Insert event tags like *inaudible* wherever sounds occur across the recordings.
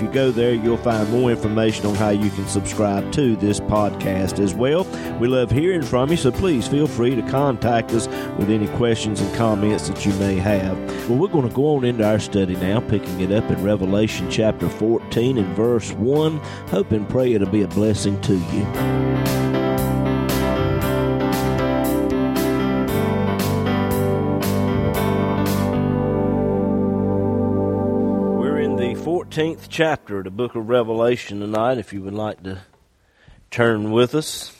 you go there, you'll find more information on how you can subscribe to this podcast as well. We love hearing from you, so please feel free to contact us with any questions and comments that you may have. Well, we're going to go on into our study now, picking it up in Revelation chapter 14 and verse 1. Hope and pray it'll be a blessing to you. 18th chapter of the book of Revelation tonight, if you would like to turn with us.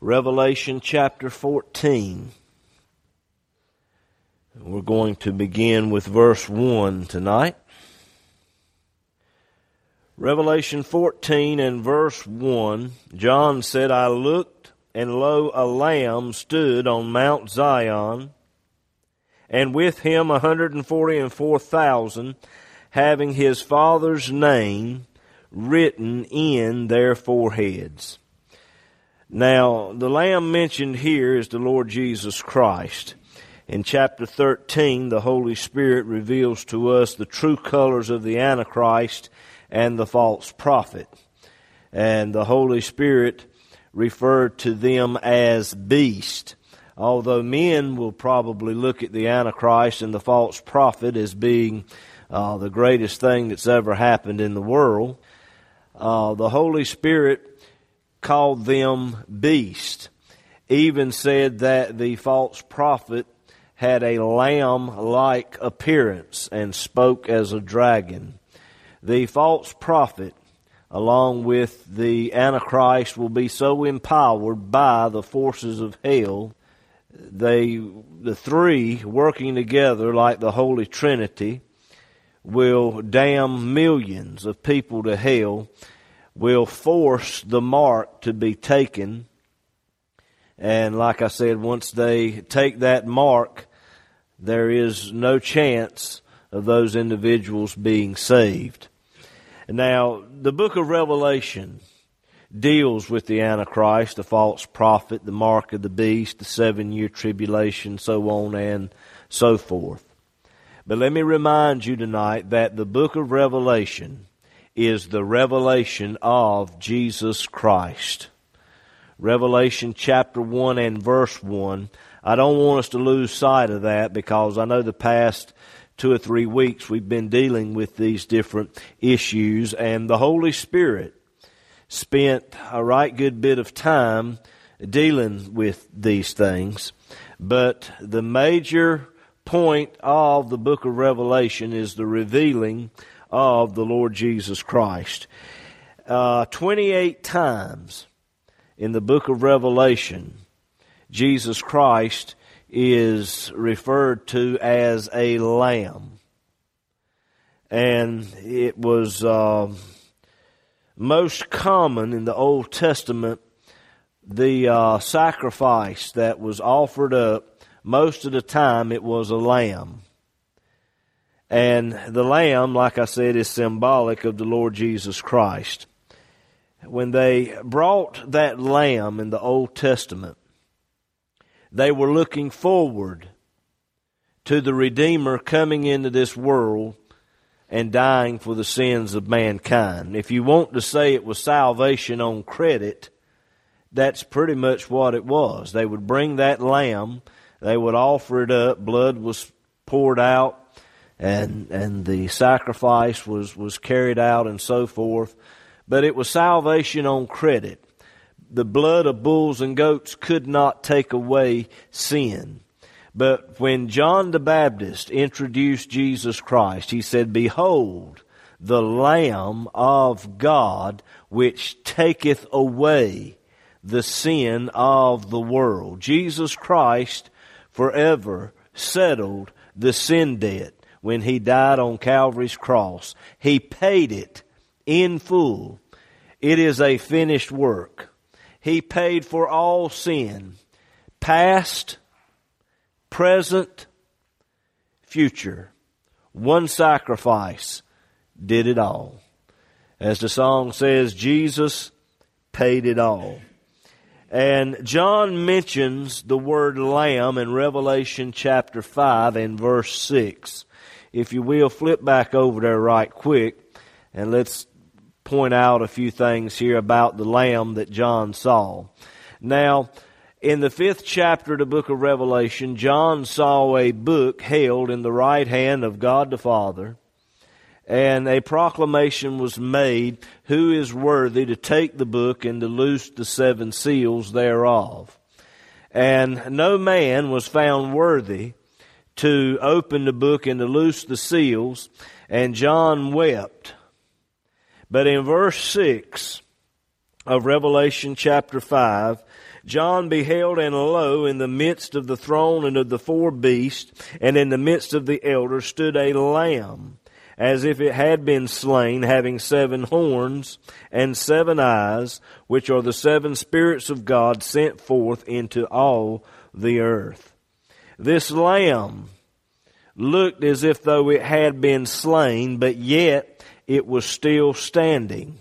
Revelation chapter 14. We're going to begin with verse 1 tonight. Revelation 14 and verse 1 John said, I looked, and lo, a lamb stood on Mount Zion, and with him a hundred and forty and four thousand having his father's name written in their foreheads. Now, the lamb mentioned here is the Lord Jesus Christ. In chapter 13, the Holy Spirit reveals to us the true colors of the Antichrist and the false prophet. And the Holy Spirit referred to them as beast. Although men will probably look at the Antichrist and the false prophet as being uh, the greatest thing that's ever happened in the world, uh, the Holy Spirit called them beast. Even said that the false prophet had a lamb like appearance and spoke as a dragon. The false prophet, along with the Antichrist, will be so empowered by the forces of hell. They, the three working together like the Holy Trinity, will damn millions of people to hell, will force the mark to be taken. And like I said, once they take that mark, there is no chance of those individuals being saved. Now, the book of Revelation deals with the Antichrist, the false prophet, the mark of the beast, the seven year tribulation, so on and so forth. But let me remind you tonight that the book of Revelation is the revelation of Jesus Christ. Revelation chapter 1 and verse 1. I don't want us to lose sight of that because I know the past two or three weeks we've been dealing with these different issues and the Holy Spirit spent a right good bit of time dealing with these things. But the major point of the book of Revelation is the revealing of the Lord Jesus Christ. Uh, 28 times in the book of Revelation, Jesus Christ is referred to as a lamb. And it was uh, most common in the Old Testament, the uh, sacrifice that was offered up most of the time it was a lamb. And the lamb, like I said, is symbolic of the Lord Jesus Christ. When they brought that lamb in the Old Testament, they were looking forward to the Redeemer coming into this world and dying for the sins of mankind. If you want to say it was salvation on credit, that's pretty much what it was. They would bring that lamb they would offer it up. Blood was poured out, and and the sacrifice was was carried out, and so forth. But it was salvation on credit. The blood of bulls and goats could not take away sin. But when John the Baptist introduced Jesus Christ, he said, Behold, the Lamb of God, which taketh away the sin of the world. Jesus Christ forever settled the sin debt. when he died on Calvary's cross. He paid it in full. It is a finished work. He paid for all sin, past, present, future. One sacrifice did it all. As the song says, Jesus paid it all. And John mentions the word lamb in Revelation chapter 5 and verse 6. If you will, flip back over there right quick and let's point out a few things here about the lamb that John saw. Now, in the fifth chapter of the book of Revelation, John saw a book held in the right hand of God the Father and a proclamation was made who is worthy to take the book and to loose the seven seals thereof. And no man was found worthy to open the book and to loose the seals, and John wept. But in verse 6 of Revelation chapter 5, John beheld, and lo, in the midst of the throne and of the four beasts, and in the midst of the elders, stood a lamb as if it had been slain, having seven horns and seven eyes, which are the seven spirits of God sent forth into all the earth. This lamb looked as if though it had been slain, but yet it was still standing.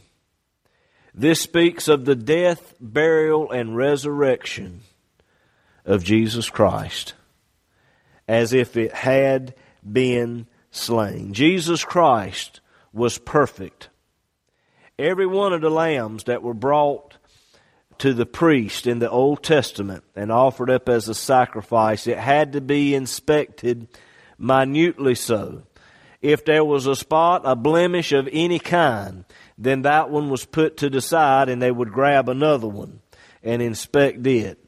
This speaks of the death, burial, and resurrection of Jesus Christ, as if it had been slain. Jesus Christ was perfect. Every one of the lambs that were brought to the priest in the Old Testament and offered up as a sacrifice, it had to be inspected minutely so. If there was a spot, a blemish of any kind, then that one was put to the side and they would grab another one and inspect it.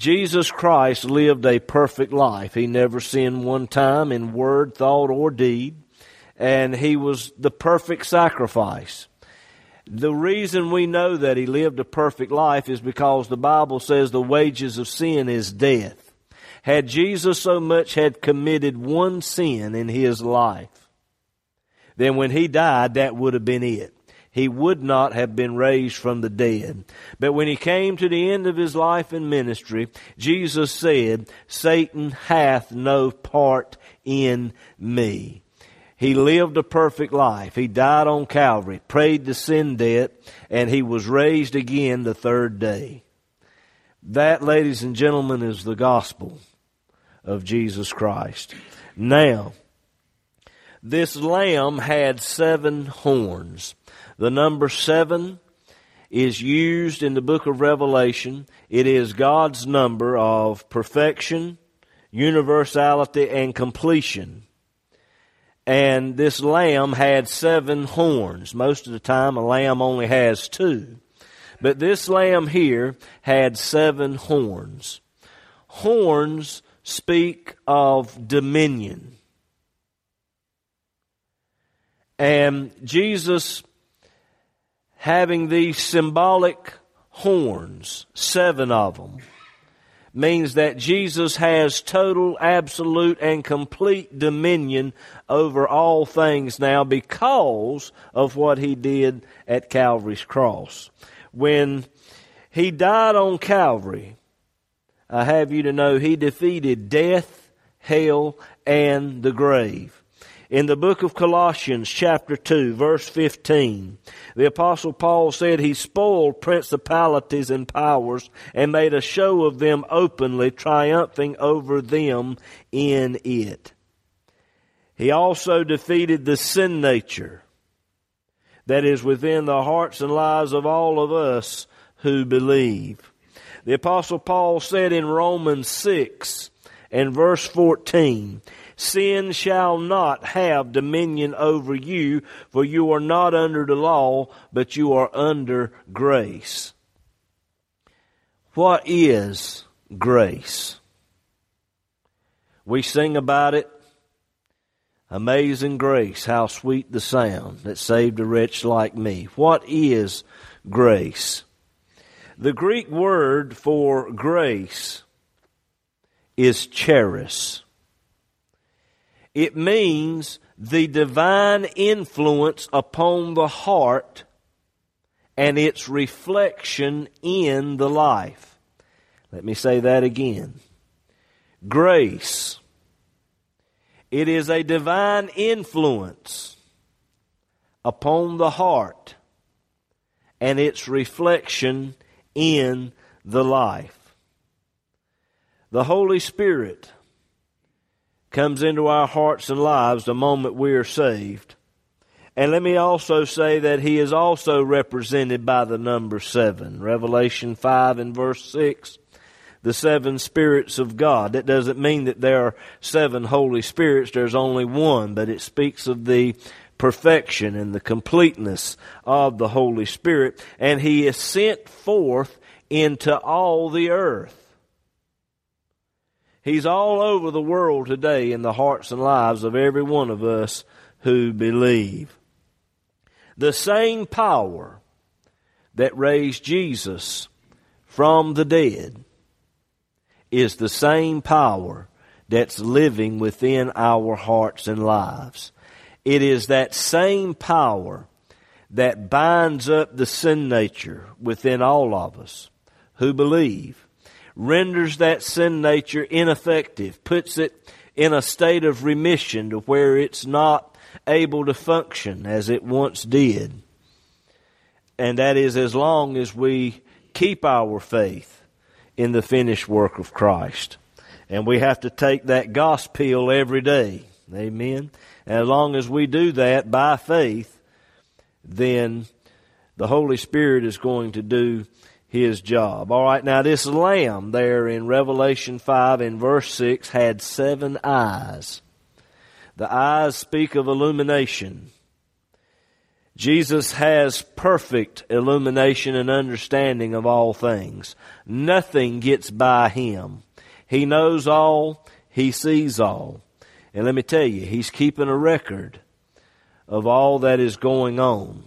Jesus Christ lived a perfect life. He never sinned one time in word, thought, or deed. And he was the perfect sacrifice. The reason we know that he lived a perfect life is because the Bible says the wages of sin is death. Had Jesus so much had committed one sin in his life, then when he died, that would have been it he would not have been raised from the dead. But when he came to the end of his life and ministry, Jesus said, Satan hath no part in me. He lived a perfect life. He died on Calvary, prayed the sin debt, and he was raised again the third day. That, ladies and gentlemen, is the gospel of Jesus Christ. Now, this lamb had seven horns. The number seven is used in the book of Revelation. It is God's number of perfection, universality, and completion. And this lamb had seven horns. Most of the time, a lamb only has two. But this lamb here had seven horns. Horns speak of dominion. And Jesus having these symbolic horns, seven of them, means that Jesus has total, absolute, and complete dominion over all things now because of what he did at Calvary's cross. When he died on Calvary, I have you to know he defeated death, hell, and the grave. In the book of Colossians, chapter 2, verse 15, the Apostle Paul said he spoiled principalities and powers and made a show of them openly, triumphing over them in it. He also defeated the sin nature that is within the hearts and lives of all of us who believe. The Apostle Paul said in Romans 6 and verse 14, Sin shall not have dominion over you, for you are not under the law, but you are under grace. What is grace? We sing about it. Amazing grace, how sweet the sound that saved a wretch like me. What is grace? The Greek word for grace is charis. It means the divine influence upon the heart and its reflection in the life. Let me say that again. Grace. It is a divine influence upon the heart and its reflection in the life. The Holy Spirit comes into our hearts and lives the moment we are saved. And let me also say that he is also represented by the number seven. Revelation 5 and verse 6. The seven spirits of God. That doesn't mean that there are seven Holy Spirits. There's only one, but it speaks of the perfection and the completeness of the Holy Spirit. And he is sent forth into all the earth. He's all over the world today in the hearts and lives of every one of us who believe. The same power that raised Jesus from the dead is the same power that's living within our hearts and lives. It is that same power that binds up the sin nature within all of us who believe renders that sin nature ineffective, puts it in a state of remission to where it's not able to function as it once did. And that is as long as we keep our faith in the finished work of Christ. And we have to take that gospel every day. Amen. And as long as we do that by faith, then the Holy Spirit is going to do his job. All right, now this lamb there in Revelation 5 in verse 6 had seven eyes. The eyes speak of illumination. Jesus has perfect illumination and understanding of all things. Nothing gets by him. He knows all, he sees all. And let me tell you, he's keeping a record of all that is going on.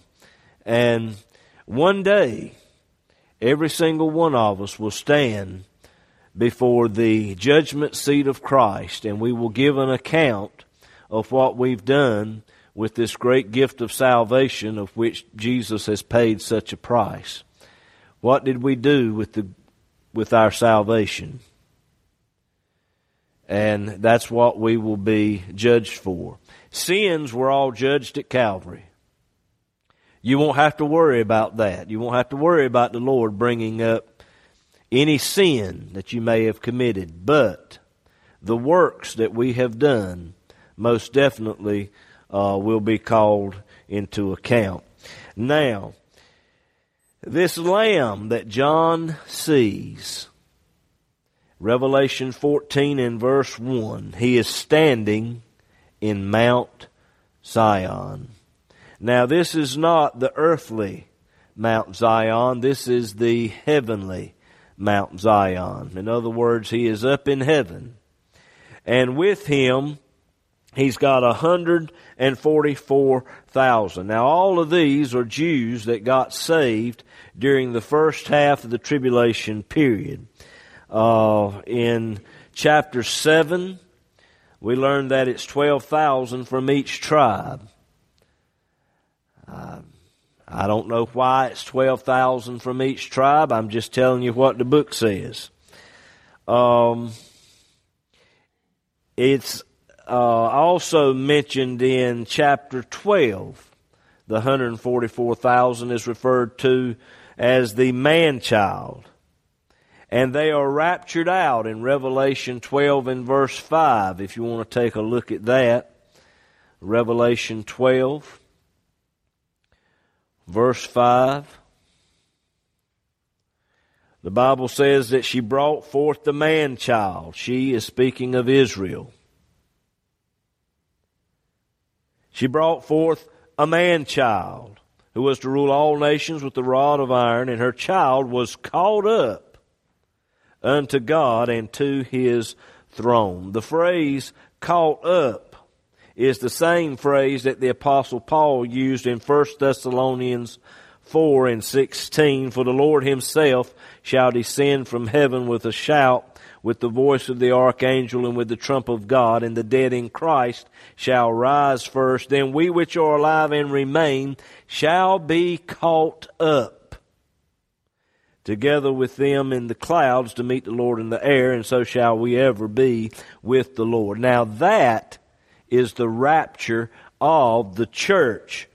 And one day, every single one of us will stand before the judgment seat of Christ and we will give an account of what we've done with this great gift of salvation of which Jesus has paid such a price. What did we do with the with our salvation? And that's what we will be judged for. Sins were all judged at Calvary. You won't have to worry about that. You won't have to worry about the Lord bringing up any sin that you may have committed. But the works that we have done most definitely uh, will be called into account. Now, this lamb that John sees, Revelation 14 and verse 1, he is standing in Mount Zion. Now, this is not the earthly Mount Zion, this is the heavenly Mount Zion. In other words, he is up in heaven. And with him, he's got a hundred and forty-four thousand. Now, all of these are Jews that got saved during the first half of the tribulation period. Uh, in chapter seven, we learned that it's twelve thousand from each tribe. Uh, I don't know why it's 12,000 from each tribe. I'm just telling you what the book says. Um, it's uh, also mentioned in chapter 12. The 144,000 is referred to as the man child. And they are raptured out in Revelation 12 and verse 5, if you want to take a look at that. Revelation 12 verse 5. The Bible says that she brought forth the man child. She is speaking of Israel. She brought forth a man child who was to rule all nations with the rod of iron, and her child was caught up unto God and to his throne. The phrase caught up is the same phrase that the apostle Paul used in 1 Thessalonians 4 and 16. For the Lord himself shall descend from heaven with a shout, with the voice of the archangel and with the trump of God, and the dead in Christ shall rise first. Then we which are alive and remain shall be caught up together with them in the clouds to meet the Lord in the air, and so shall we ever be with the Lord. Now that is the rapture of the church.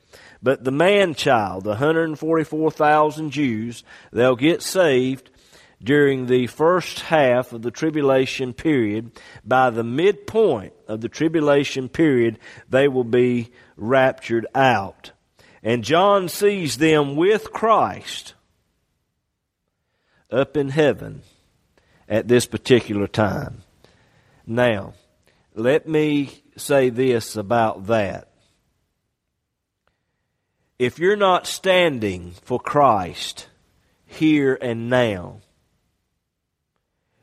But the man child, the 144,000 Jews, they'll get saved during the first half of the tribulation period. By the midpoint of the tribulation period, they will be raptured out. And John sees them with Christ up in heaven at this particular time. Now, let me say this about that. If you're not standing for Christ here and now,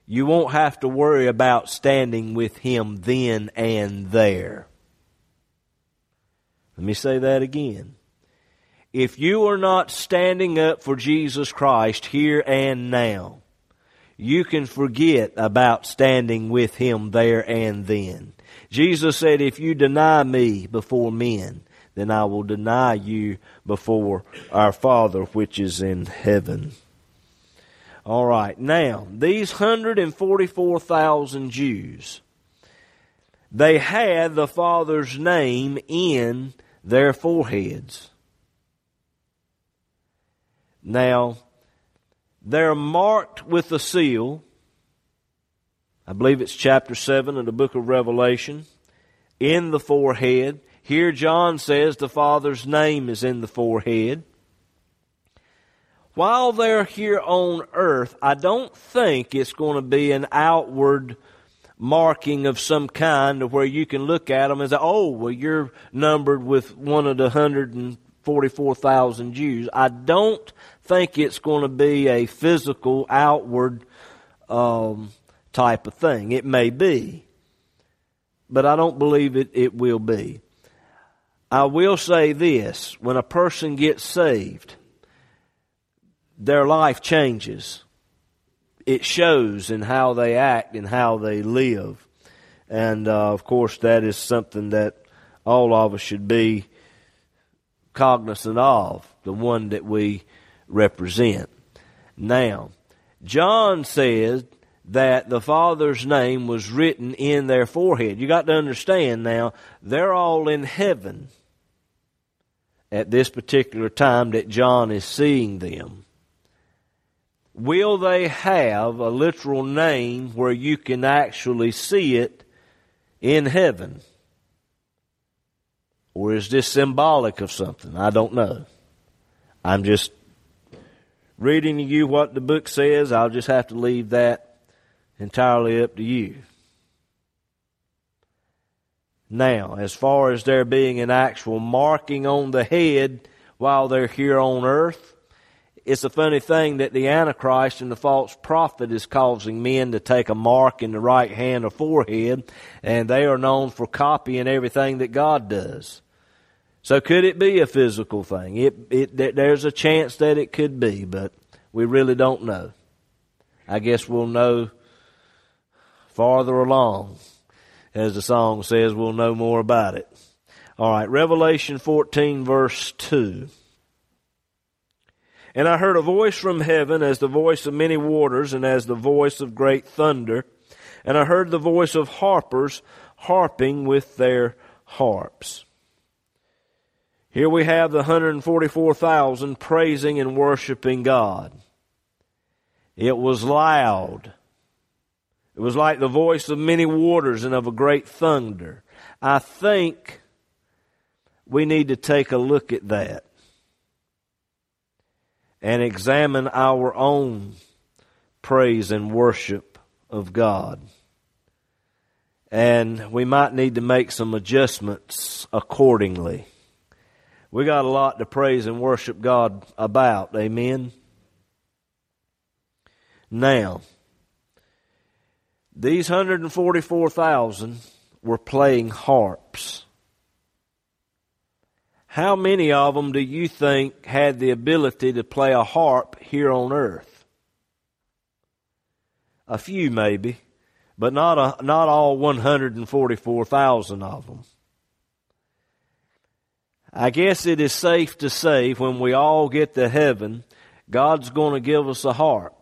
you won't have to worry about standing with Him then and there. Let me say that again. If you are not standing up for Jesus Christ here and now, you can forget about standing with Him there and then. Jesus said, If you deny me before men, then I will deny you before our Father which is in heaven. All right, now, these 144,000 Jews, they had the Father's name in their foreheads. Now, they're marked with a seal. I believe it's chapter 7 of the book of Revelation. In the forehead. Here, John says the Father's name is in the forehead. While they're here on earth, I don't think it's going to be an outward marking of some kind where you can look at them and say, oh, well, you're numbered with one of the 144,000 Jews. I don't think it's going to be a physical, outward um, type of thing. It may be, but I don't believe it, it will be. I will say this when a person gets saved, their life changes. It shows in how they act and how they live. And uh, of course, that is something that all of us should be cognizant of, the one that we represent. Now, John says that the Father's name was written in their forehead. You got to understand now, they're all in heaven at this particular time that John is seeing them. Will they have a literal name where you can actually see it in heaven? Or is this symbolic of something? I don't know. I'm just reading to you what the book says, I'll just have to leave that entirely up to you. Now, as far as there being an actual marking on the head while they're here on earth, it's a funny thing that the Antichrist and the false prophet is causing men to take a mark in the right hand or forehead, and they are known for copying everything that God does. So could it be a physical thing? It, it, there's a chance that it could be, but we really don't know. I guess we'll know farther along. As the song says, we'll know more about it. All right, Revelation 14 verse 2. And I heard a voice from heaven as the voice of many waters and as the voice of great thunder. And I heard the voice of harpers harping with their harps. Here we have the 144,000 praising and worshiping God. It was loud. It was like the voice of many waters and of a great thunder. I think we need to take a look at that and examine our own praise and worship of God. And we might need to make some adjustments accordingly. We got a lot to praise and worship God about. Amen. Now, these 144,000 were playing harps. How many of them do you think had the ability to play a harp here on earth? A few, maybe. but not, a, not all 144,000 of them. I guess it is safe to say when we all get to heaven, God's going to give us a harp.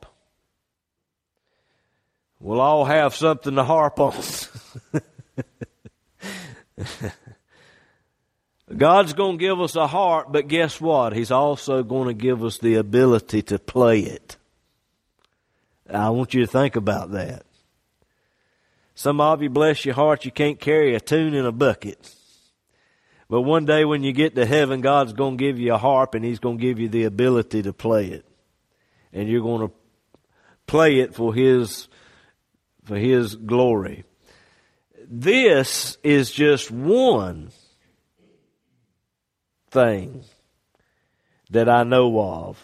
We'll all have something to harp on. *laughs* God's going to give us a harp, but guess what? He's also going to give us the ability to play it. I want you to think about that. Some of you, bless your heart, you can't carry a tune in a bucket. But one day when you get to heaven, God's going to give you a harp and He's going to give you the ability to play it. And you're going to play it for His, for His glory. This is just one thing that I know of.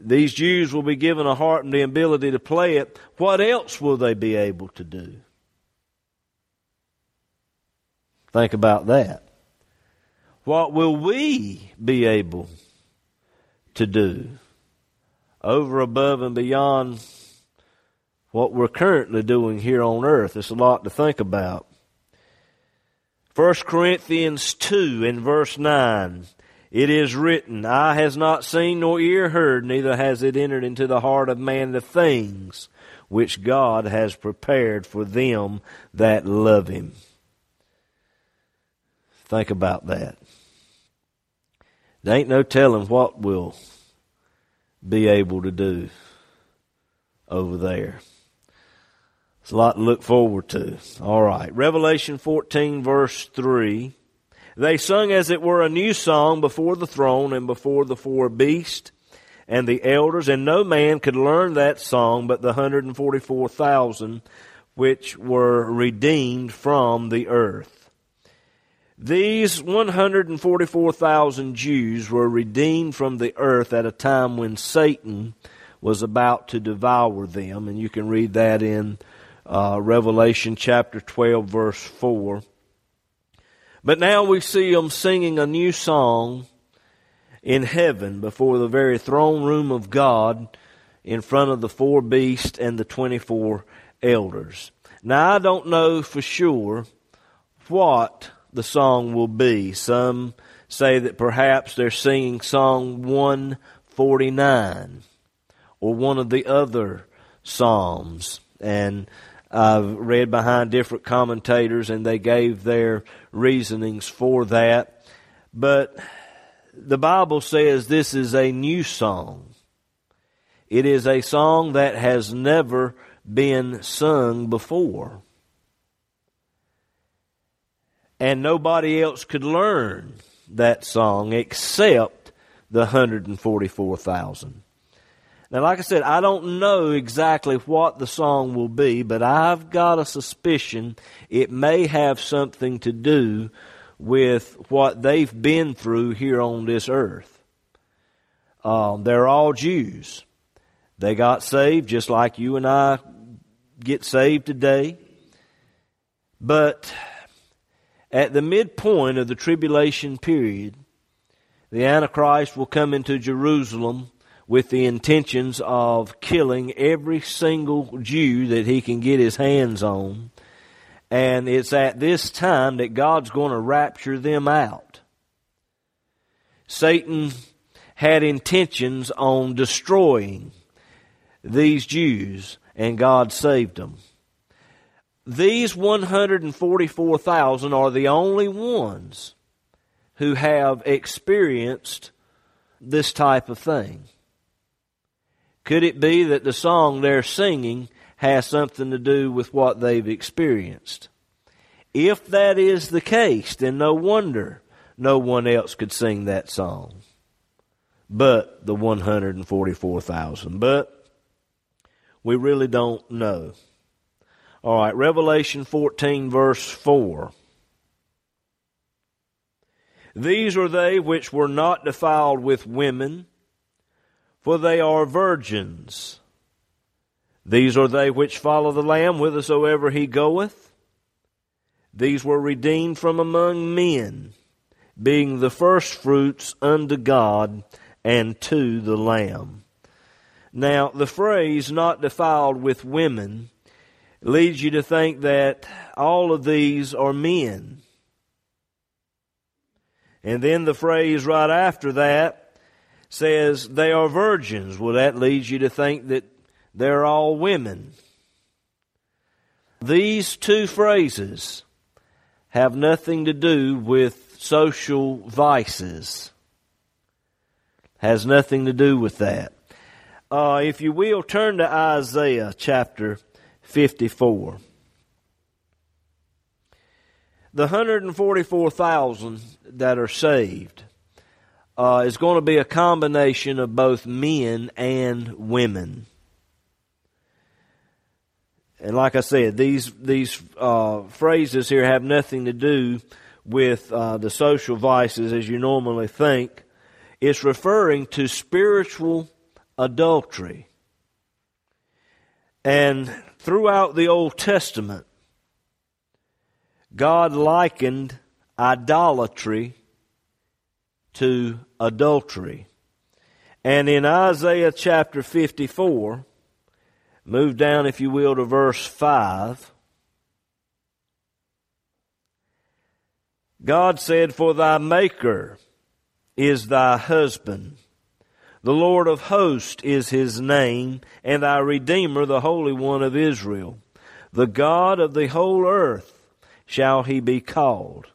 These Jews will be given a heart and the ability to play it. What else will they be able to do? Think about that. What will we be able to do over, above, and beyond what we're currently doing here on earth? It's a lot to think about. 1 Corinthians 2 in verse 9. It is written, Eye has not seen nor ear heard, neither has it entered into the heart of man the things which God has prepared for them that love him. Think about that. There ain't no telling what we'll be able to do over there. It's a lot to look forward to. All right. Revelation 14, verse 3. They sung as it were a new song before the throne and before the four beasts and the elders, and no man could learn that song but the 144,000 which were redeemed from the earth. These 144,000 Jews were redeemed from the earth at a time when Satan was about to devour them, and you can read that in uh, Revelation chapter 12, verse 4. But now we see them singing a new song in heaven before the very throne room of God in front of the four beasts and the 24 elders. Now I don't know for sure what the song will be. Some say that perhaps they're singing Song 149 or one of the other Psalms. And I've read behind different commentators and they gave their reasonings for that. But the Bible says this is a new song. It is a song that has never been sung before and nobody else could learn that song except the 144,000. Now, like I said, I don't know exactly what the song will be, but I've got a suspicion it may have something to do with what they've been through here on this earth. Um, they're all Jews. They got saved just like you and I get saved today. But at the midpoint of the tribulation period, the Antichrist will come into Jerusalem with the intentions of killing every single Jew that he can get his hands on. And it's at this time that God's going to rapture them out. Satan had intentions on destroying these Jews, and God saved them these 144,000 are the only ones who have experienced this type of thing. Could it be that the song they're singing has something to do with what they've experienced? If that is the case, then no wonder no one else could sing that song but the 144,000. But we really don't know. All right, Revelation 14, verse 4. These are they which were not defiled with women, for they are virgins. These are they which follow the Lamb whithersoever he goeth. These were redeemed from among men, being the firstfruits unto God and to the Lamb. Now, the phrase not defiled with women leads you to think that all of these are men. And then the phrase right after that says they are virgins. Well, that leads you to think that they're all women. These two phrases have nothing to do with social vices. Has nothing to do with that. Uh, if you will, turn to Isaiah chapter 54. The 144,000 that are saved uh, is going to be a combination of both men and women. And like I said, these these uh, phrases here have nothing to do with uh, the social vices as you normally think. It's referring to spiritual adultery. And throughout the Old Testament, God likened idolatry to adultery. And in Isaiah chapter 54, move down, if you will, to verse 5. God said, For thy Maker is thy husband. The Lord of hosts is his name, and thy Redeemer, the Holy One of Israel. The God of the whole earth shall he be called.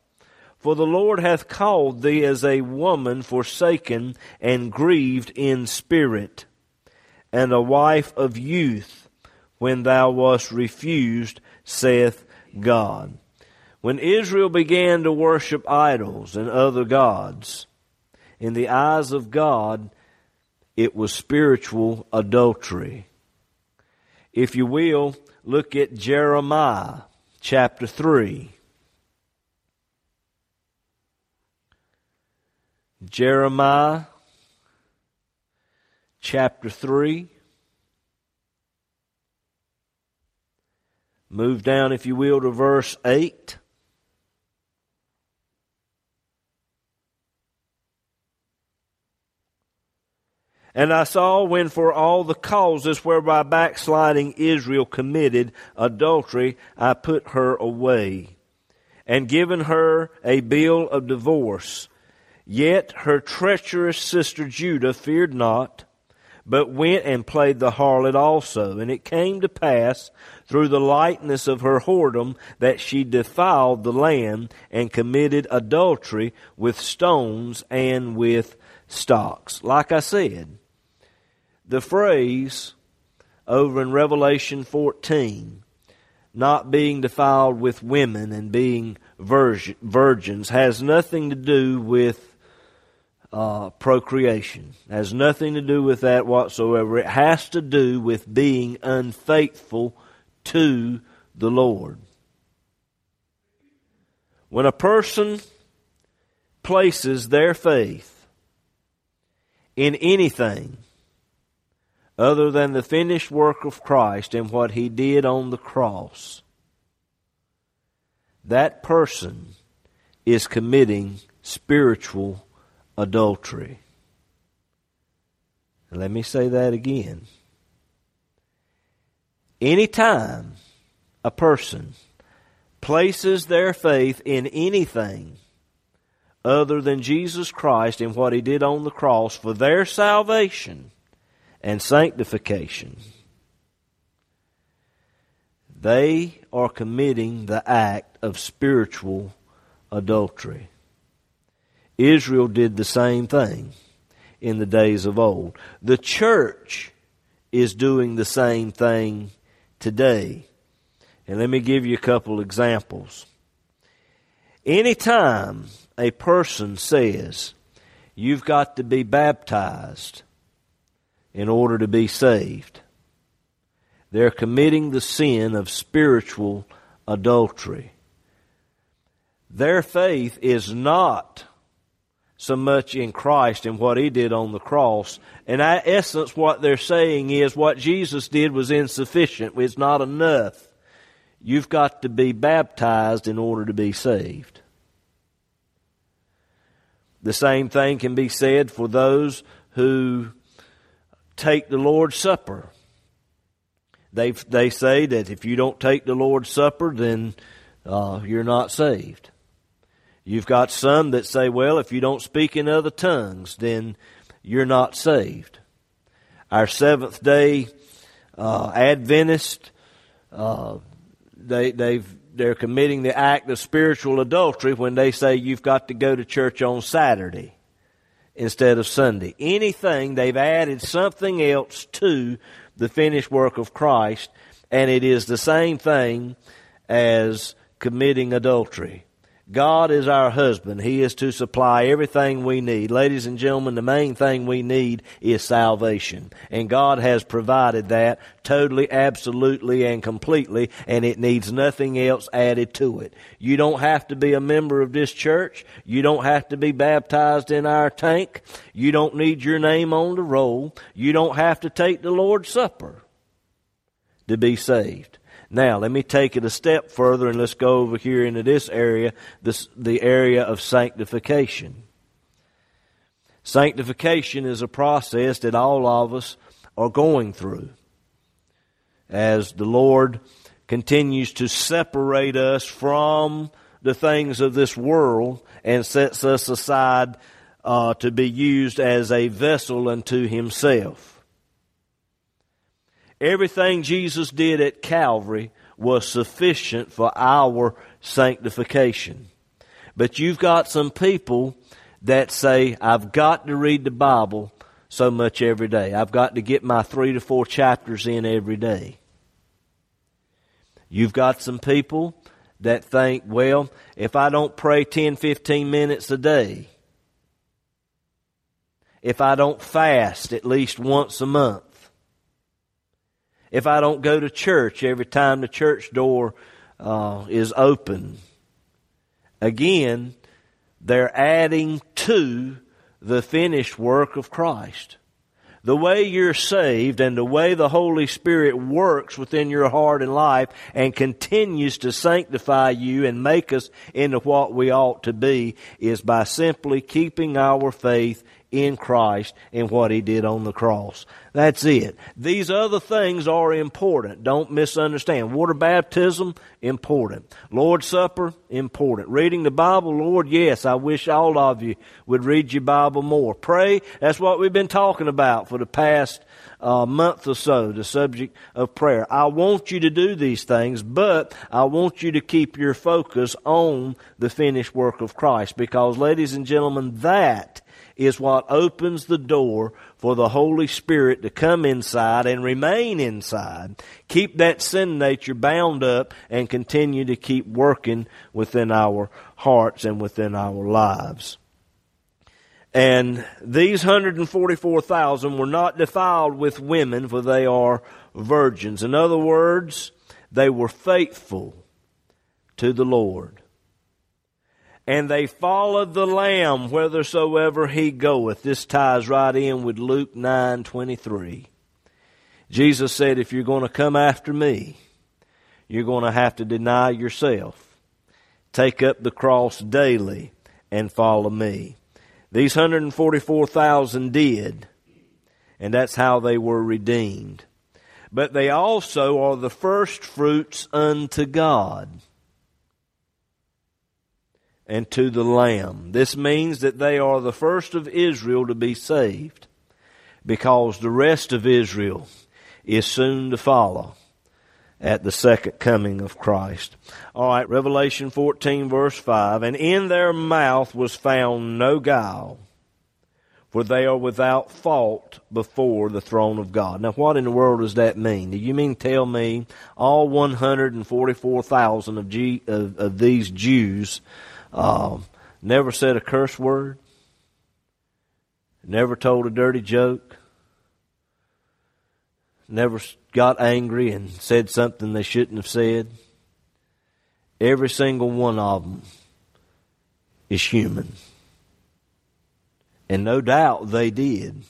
For the Lord hath called thee as a woman forsaken and grieved in spirit, and a wife of youth, when thou wast refused, saith God. When Israel began to worship idols and other gods, in the eyes of God, it was spiritual adultery. If you will, look at Jeremiah chapter 3. Jeremiah chapter 3. Move down, if you will, to verse 8. And I saw when for all the causes whereby backsliding Israel committed adultery, I put her away, and given her a bill of divorce. Yet her treacherous sister Judah feared not, but went and played the harlot also. And it came to pass through the lightness of her whoredom that she defiled the land and committed adultery with stones and with stocks. Like I said, the phrase over in Revelation 14, not being defiled with women and being virgins, has nothing to do with uh, procreation. It has nothing to do with that whatsoever. It has to do with being unfaithful to the Lord. When a person places their faith in anything other than the finished work of Christ and what He did on the cross, that person is committing spiritual adultery. Let me say that again. Anytime a person places their faith in anything other than Jesus Christ and what He did on the cross for their salvation, and sanctification. They are committing the act of spiritual adultery. Israel did the same thing in the days of old. The church is doing the same thing today. And let me give you a couple examples. Anytime a person says, you've got to be baptized in order to be saved. They're committing the sin of spiritual adultery. Their faith is not so much in Christ and what He did on the cross. In essence, what they're saying is what Jesus did was insufficient. It's not enough. You've got to be baptized in order to be saved. The same thing can be said for those who take the Lord's Supper. They, they say that if you don't take the Lord's Supper, then uh, you're not saved. You've got some that say, well, if you don't speak in other tongues, then you're not saved. Our Seventh day uh, Adventist, uh, they, they've, they're committing the act of spiritual adultery when they say you've got to go to church on Saturday instead of Sunday. Anything, they've added something else to the finished work of Christ, and it is the same thing as committing adultery. God is our husband. He is to supply everything we need. Ladies and gentlemen, the main thing we need is salvation. And God has provided that totally, absolutely, and completely, and it needs nothing else added to it. You don't have to be a member of this church. You don't have to be baptized in our tank. You don't need your name on the roll. You don't have to take the Lord's Supper to be saved. Now, let me take it a step further and let's go over here into this area, this, the area of sanctification. Sanctification is a process that all of us are going through. As the Lord continues to separate us from the things of this world and sets us aside uh, to be used as a vessel unto Himself. Everything Jesus did at Calvary was sufficient for our sanctification. But you've got some people that say, I've got to read the Bible so much every day. I've got to get my three to four chapters in every day. You've got some people that think, well, if I don't pray 10, 15 minutes a day, if I don't fast at least once a month, if I don't go to church every time the church door uh, is open. Again, they're adding to the finished work of Christ. The way you're saved and the way the Holy Spirit works within your heart and life and continues to sanctify you and make us into what we ought to be is by simply keeping our faith in Christ and what He did on the cross. That's it. These other things are important. Don't misunderstand. Water baptism, important. Lord's Supper, important. Reading the Bible, Lord, yes, I wish all of you would read your Bible more. Pray, that's what we've been talking about for the past uh, month or so, the subject of prayer. I want you to do these things, but I want you to keep your focus on the finished work of Christ because, ladies and gentlemen, that is what opens the door for the Holy Spirit to come inside and remain inside. Keep that sin nature bound up and continue to keep working within our hearts and within our lives. And these 144,000 were not defiled with women, for they are virgins. In other words, they were faithful to the Lord and they followed the Lamb whithersoever he goeth. This ties right in with Luke 9 23. Jesus said, If you're going to come after me, you're going to have to deny yourself, take up the cross daily, and follow me. These 144,000 did, and that's how they were redeemed. But they also are the first fruits unto God and to the Lamb. This means that they are the first of Israel to be saved because the rest of Israel is soon to follow at the second coming of Christ. All right, Revelation 14 verse 5. And in their mouth was found no guile, for they are without fault before the throne of God. Now, what in the world does that mean? Do you mean tell me all 144,000 of, G, of, of these Jews um, never said a curse word. Never told a dirty joke. Never got angry and said something they shouldn't have said. Every single one of them is human. And no doubt they did.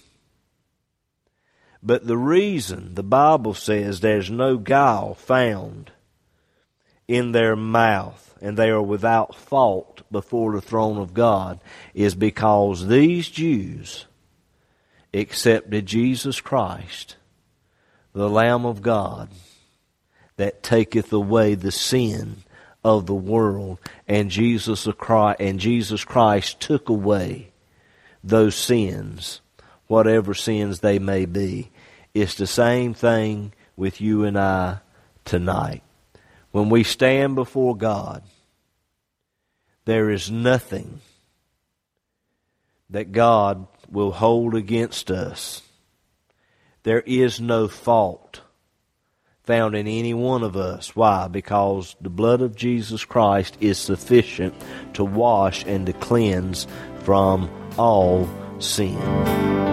But the reason the Bible says there's no guile found in their mouth and they are without fault before the throne of God is because these Jews accepted Jesus Christ, the Lamb of God, that taketh away the sin of the world, and Jesus Christ, and Jesus Christ took away those sins, whatever sins they may be. It's the same thing with you and I tonight. When we stand before God, there is nothing that God will hold against us. There is no fault found in any one of us. Why? Because the blood of Jesus Christ is sufficient to wash and to cleanse from all sin.